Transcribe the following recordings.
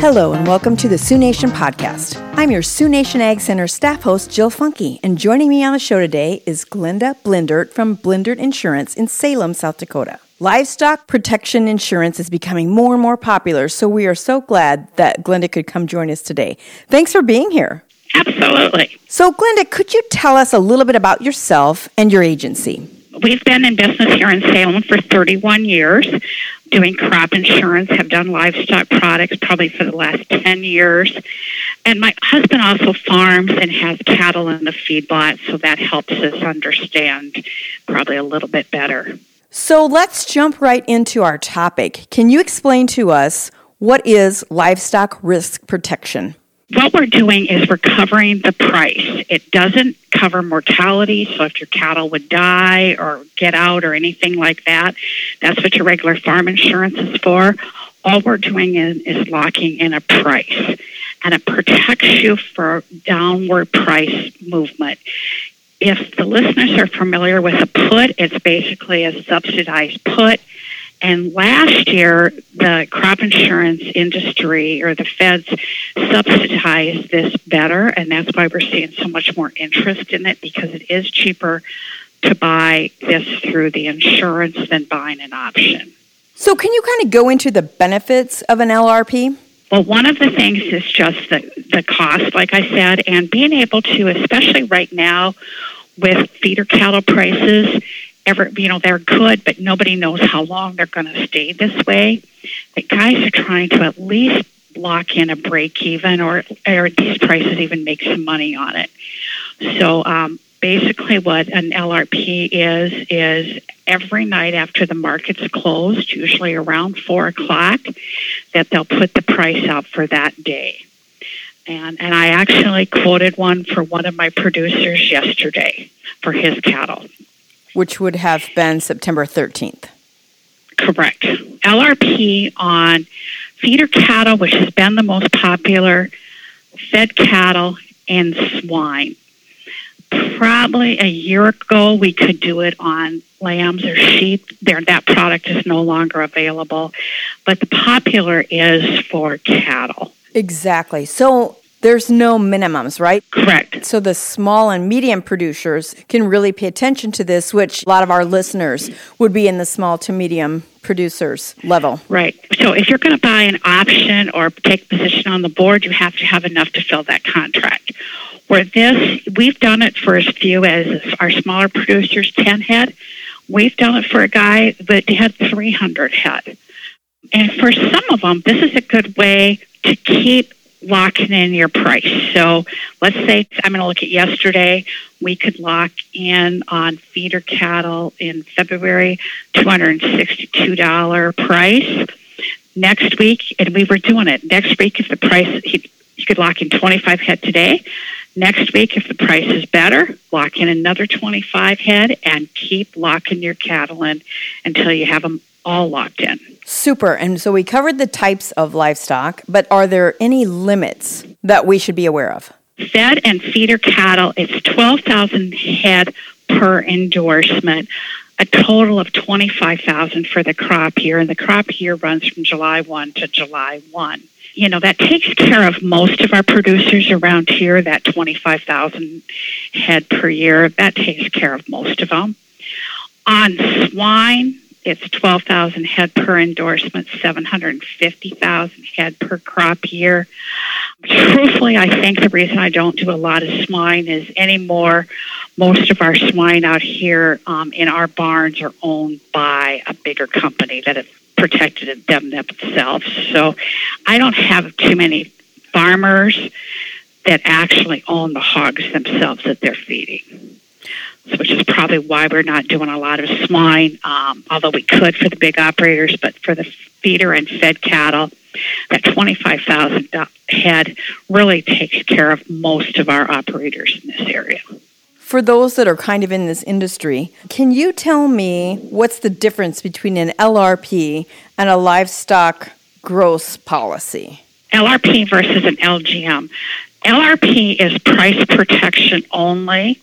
Hello, and welcome to the Sioux Nation podcast. I'm your Sioux Nation Ag Center staff host, Jill Funky, and joining me on the show today is Glenda Blindert from Blindert Insurance in Salem, South Dakota. Livestock protection insurance is becoming more and more popular, so we are so glad that Glenda could come join us today. Thanks for being here. Absolutely. So, Glenda, could you tell us a little bit about yourself and your agency? We've been in business here in Salem for 31 years, doing crop insurance, have done livestock products probably for the last 10 years. And my husband also farms and has cattle in the feedlot, so that helps us understand probably a little bit better. So, let's jump right into our topic. Can you explain to us what is livestock risk protection? What we're doing is we're covering the price. It doesn't cover mortality, so if your cattle would die or get out or anything like that, that's what your regular farm insurance is for. All we're doing is, is locking in a price, and it protects you for downward price movement. If the listeners are familiar with a put, it's basically a subsidized put and last year, the crop insurance industry or the feds subsidized this better, and that's why we're seeing so much more interest in it because it is cheaper to buy this through the insurance than buying an option. So, can you kind of go into the benefits of an LRP? Well, one of the things is just the, the cost, like I said, and being able to, especially right now with feeder cattle prices, ever, you know, they're good, but nobody knows how long they're going to stay this way. The guys are trying to at least lock in a break even or, or these prices even make some money on it. So um, basically what an LRP is, is every night after the market's closed, usually around 4 o'clock, that they'll put the price out for that day. And, and I actually quoted one for one of my producers yesterday for his cattle which would have been September 13th. Correct. LRP on feeder cattle, which has been the most popular, fed cattle, and swine. Probably a year ago, we could do it on lambs or sheep. There, that product is no longer available, but the popular is for cattle. Exactly. So there's no minimums, right? Correct. So the small and medium producers can really pay attention to this, which a lot of our listeners would be in the small to medium producers level. Right. So if you're going to buy an option or take position on the board, you have to have enough to fill that contract. Where this, we've done it for as few as our smaller producers, 10 head. We've done it for a guy that had 300 head. And for some of them, this is a good way to keep locking in your price. So let's say I'm going to look at yesterday. We could lock in on feeder cattle in February, $262 price. Next week, and we were doing it. Next week, if the price, you could lock in 25 head today. Next week, if the price is better, lock in another 25 head and keep locking your cattle in until you have them all locked in. Super. And so we covered the types of livestock, but are there any limits that we should be aware of? Fed and feeder cattle, it's 12,000 head per endorsement, a total of 25,000 for the crop year, and the crop year runs from July 1 to July 1. You know, that takes care of most of our producers around here, that 25,000 head per year. That takes care of most of them. On swine, it's 12,000 head per endorsement, 750,000 head per crop year. Truthfully, I think the reason I don't do a lot of swine is anymore, most of our swine out here um, in our barns are owned by a bigger company that have protected them themselves. So I don't have too many farmers that actually own the hogs themselves that they're feeding which is probably why we're not doing a lot of swine, um, although we could for the big operators, but for the feeder and fed cattle, that 25,000 head really takes care of most of our operators in this area. for those that are kind of in this industry, can you tell me what's the difference between an LRP and a livestock gross policy? LRP versus an LGM. LRP is price protection only.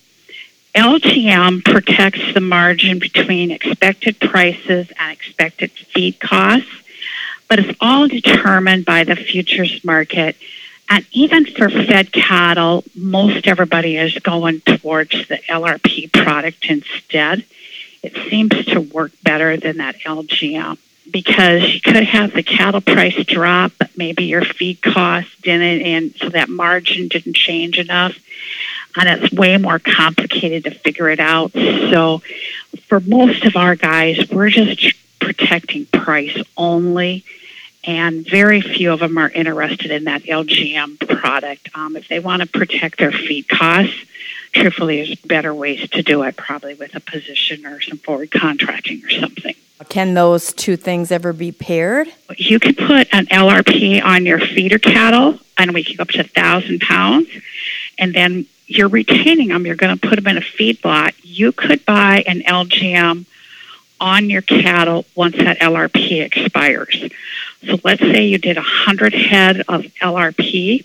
LGM protects the margin between expected prices and expected feed costs, but it's all determined by the futures market. And even for fed cattle, most everybody is going towards the LRP product instead. It seems to work better than that LGM because you could have the cattle price drop, but maybe your feed cost didn't, and so that margin didn't change enough. And it's way more complicated to figure it out. So, for most of our guys, we're just protecting price only, and very few of them are interested in that LGM product. Um, if they want to protect their feed costs, truthfully, there's better ways to do it, probably with a position or some forward contracting or something. Can those two things ever be paired? You could put an LRP on your feeder cattle, and we can go up to 1,000 pounds. And then you're retaining them. You're going to put them in a feedlot. You could buy an LGM on your cattle once that LRP expires. So let's say you did 100 head of LRP,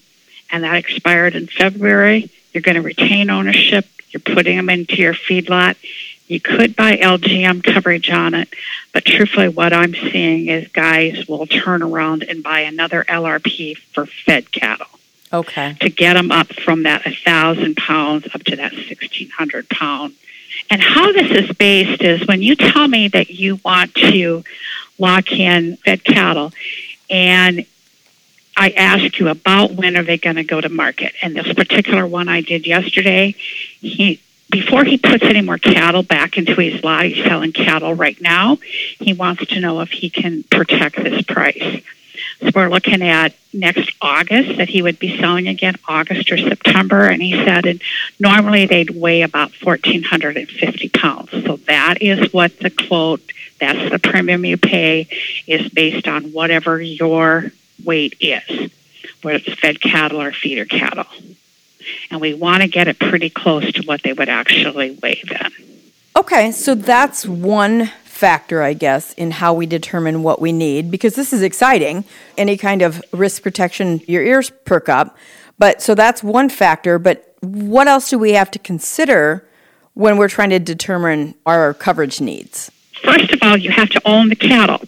and that expired in February. You're going to retain ownership. You're putting them into your feedlot you could buy LGM coverage on it, but truthfully, what I'm seeing is guys will turn around and buy another LRP for fed cattle. Okay. To get them up from that 1,000 pounds up to that 1,600 pound. And how this is based is when you tell me that you want to lock in fed cattle and I ask you about when are they going to go to market. And this particular one I did yesterday, he before he puts any more cattle back into his lot, he's selling cattle right now. He wants to know if he can protect this price. So we're looking at next August that he would be selling again, August or September. And he said and normally they'd weigh about 1,450 pounds. So that is what the quote, that's the premium you pay, is based on whatever your weight is, whether it's fed cattle or feeder cattle and we want to get it pretty close to what they would actually weigh then. Okay, so that's one factor, I guess, in how we determine what we need because this is exciting. Any kind of risk protection, your ears perk up. But so that's one factor. But what else do we have to consider when we're trying to determine our coverage needs? First of all, you have to own the cattle.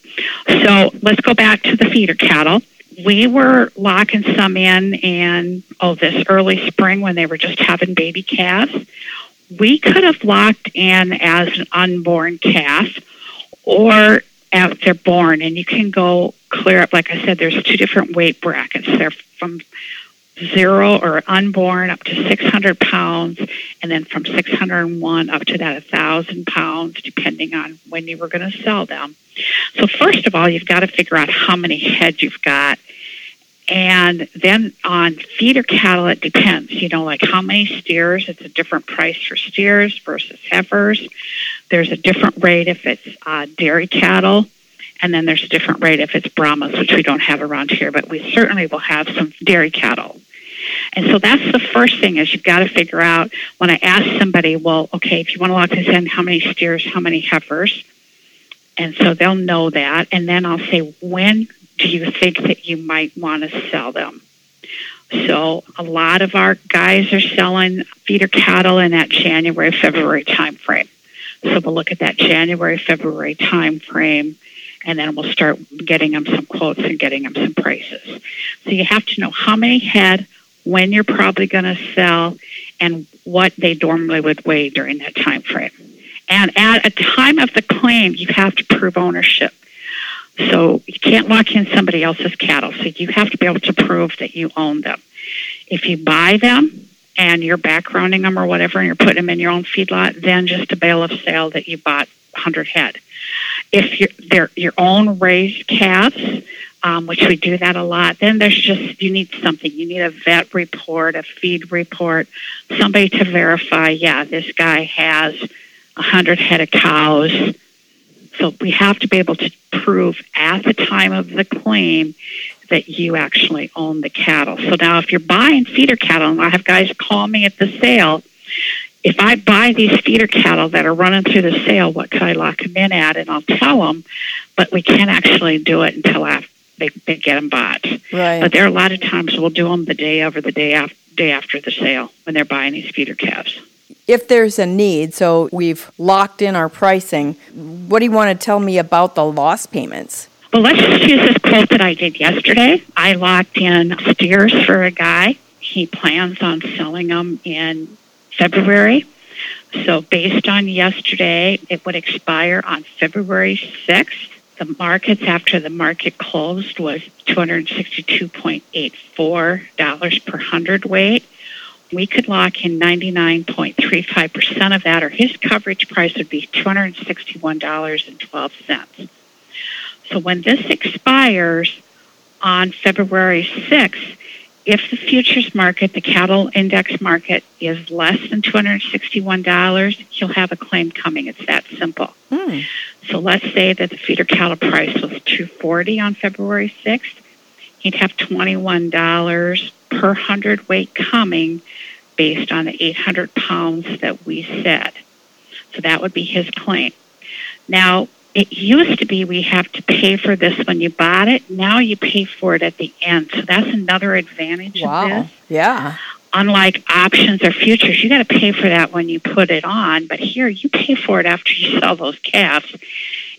So let's go back to the feeder cattle we were locking some in and oh this early spring when they were just having baby calves we could have locked in as an unborn calf or after born and you can go clear up like i said there's two different weight brackets they're from zero or unborn up to 600 pounds and then from 601 up to that 1000 pounds depending on when you were going to sell them so first of all you've got to figure out how many head you've got and then on feeder cattle, it depends, you know, like how many steers. It's a different price for steers versus heifers. There's a different rate if it's uh, dairy cattle. And then there's a different rate if it's Brahmas, which we don't have around here, but we certainly will have some dairy cattle. And so that's the first thing is you've got to figure out when I ask somebody, well, okay, if you want to lock this in, how many steers, how many heifers? And so they'll know that. And then I'll say, when do you think that you might want to sell them? So a lot of our guys are selling feeder cattle in that January, February time frame. So we'll look at that January, February time frame, and then we'll start getting them some quotes and getting them some prices. So you have to know how many head, when you're probably going to sell, and what they normally would weigh during that time frame. And at a time of the claim, you have to prove ownership. So you can't lock in somebody else's cattle. So you have to be able to prove that you own them. If you buy them and you're backgrounding them or whatever and you're putting them in your own feedlot, then just a bale of sale that you bought 100 head. If you're, they're your own raised calves, um, which we do that a lot, then there's just, you need something. You need a vet report, a feed report, somebody to verify, yeah, this guy has 100 head of cows so we have to be able to prove at the time of the claim that you actually own the cattle. So now if you're buying feeder cattle, and I have guys call me at the sale, if I buy these feeder cattle that are running through the sale, what could I lock them in at? And I'll tell them, but we can't actually do it until after they, they get them bought. Right. But there are a lot of times we'll do them the day of or the day after, day after the sale when they're buying these feeder calves. If there's a need, so we've locked in our pricing, what do you want to tell me about the loss payments? Well, let's just use this quote that I did yesterday. I locked in steers for a guy. He plans on selling them in February. So, based on yesterday, it would expire on February 6th. The markets after the market closed was $262.84 per hundredweight. We could lock in 99.35% of that, or his coverage price would be $261.12. So when this expires on February 6th, if the futures market, the cattle index market, is less than $261, he'll have a claim coming. It's that simple. Hmm. So let's say that the feeder cattle price was 240 on February 6th. He'd have $21 per hundred weight coming based on the 800 pounds that we said. So that would be his claim. Now, it used to be we have to pay for this when you bought it. Now you pay for it at the end. So that's another advantage Wow. of this. Yeah. Unlike options or futures, you got to pay for that when you put it on. But here, you pay for it after you sell those calves.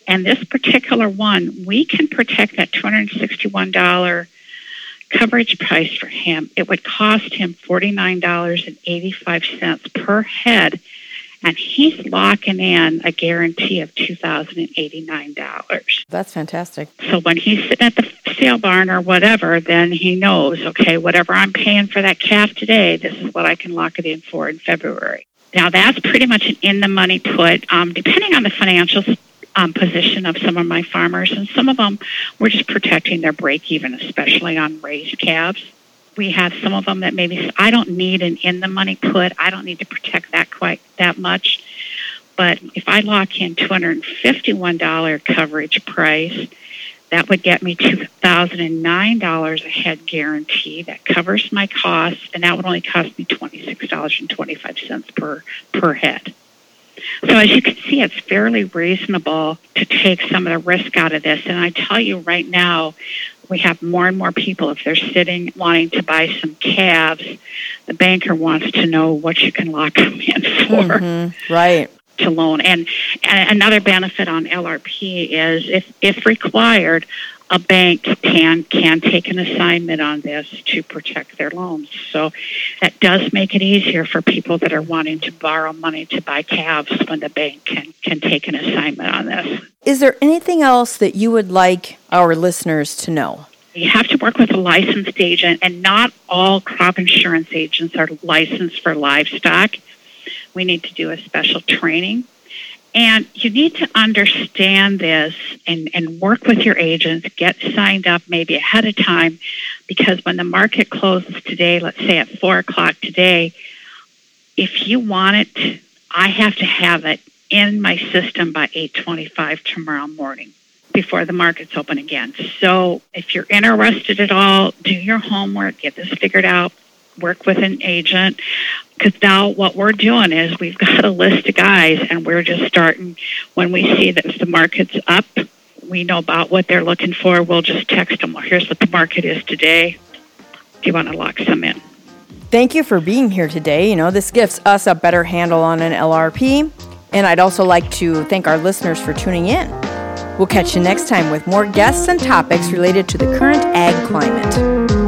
And this particular one, we can protect that $261 coverage price for him. It would cost him $49.85 per head and he's locking in a guarantee of $2,089. That's fantastic. So when he's sitting at the sale barn or whatever, then he knows, okay, whatever I'm paying for that calf today, this is what I can lock it in for in February. Now that's pretty much an in the money put, um, depending on the financial um, position of some of my farmers, and some of them we're just protecting their break even, especially on raised calves we have some of them that maybe I don't need an in the money put. I don't need to protect that quite that much. But if I lock in $251 coverage price, that would get me $2,009 a head guarantee. That covers my costs, and that would only cost me $26.25 per, per head. So as you can see, it's fairly reasonable to take some of the risk out of this. And I tell you right now, we have more and more people, if they're sitting wanting to buy some calves, the banker wants to know what you can lock them in for Mm-hmm. Right. to loan. And, and another benefit on LRP is if, if required, a bank can can take an assignment on this to protect their loans. So that does make it easier for people that are wanting to borrow money to buy calves when the bank can, can take an assignment on this. Is there anything else that you would like our listeners to know? You have to work with a licensed agent, and not all crop insurance agents are licensed for livestock. We need to do a special training. And you need to understand this and, and work with your agents, get signed up maybe ahead of time, because when the market closes today, let's say at 4 o'clock today, if you want it, I have to have it in my system by 8.25 tomorrow morning before the markets open again. So if you're interested at all, do your homework, get this figured out, work with an agent. Because now what we're doing is we've got a list of guys and we're just starting when we see that the market's up, we know about what they're looking for. We'll just text them, well, here's what the market is today. Do you want to lock some in? Thank you for being here today. You know, this gives us a better handle on an LRP. And I'd also like to thank our listeners for tuning in. We'll catch you next time with more guests and topics related to the current ag climate.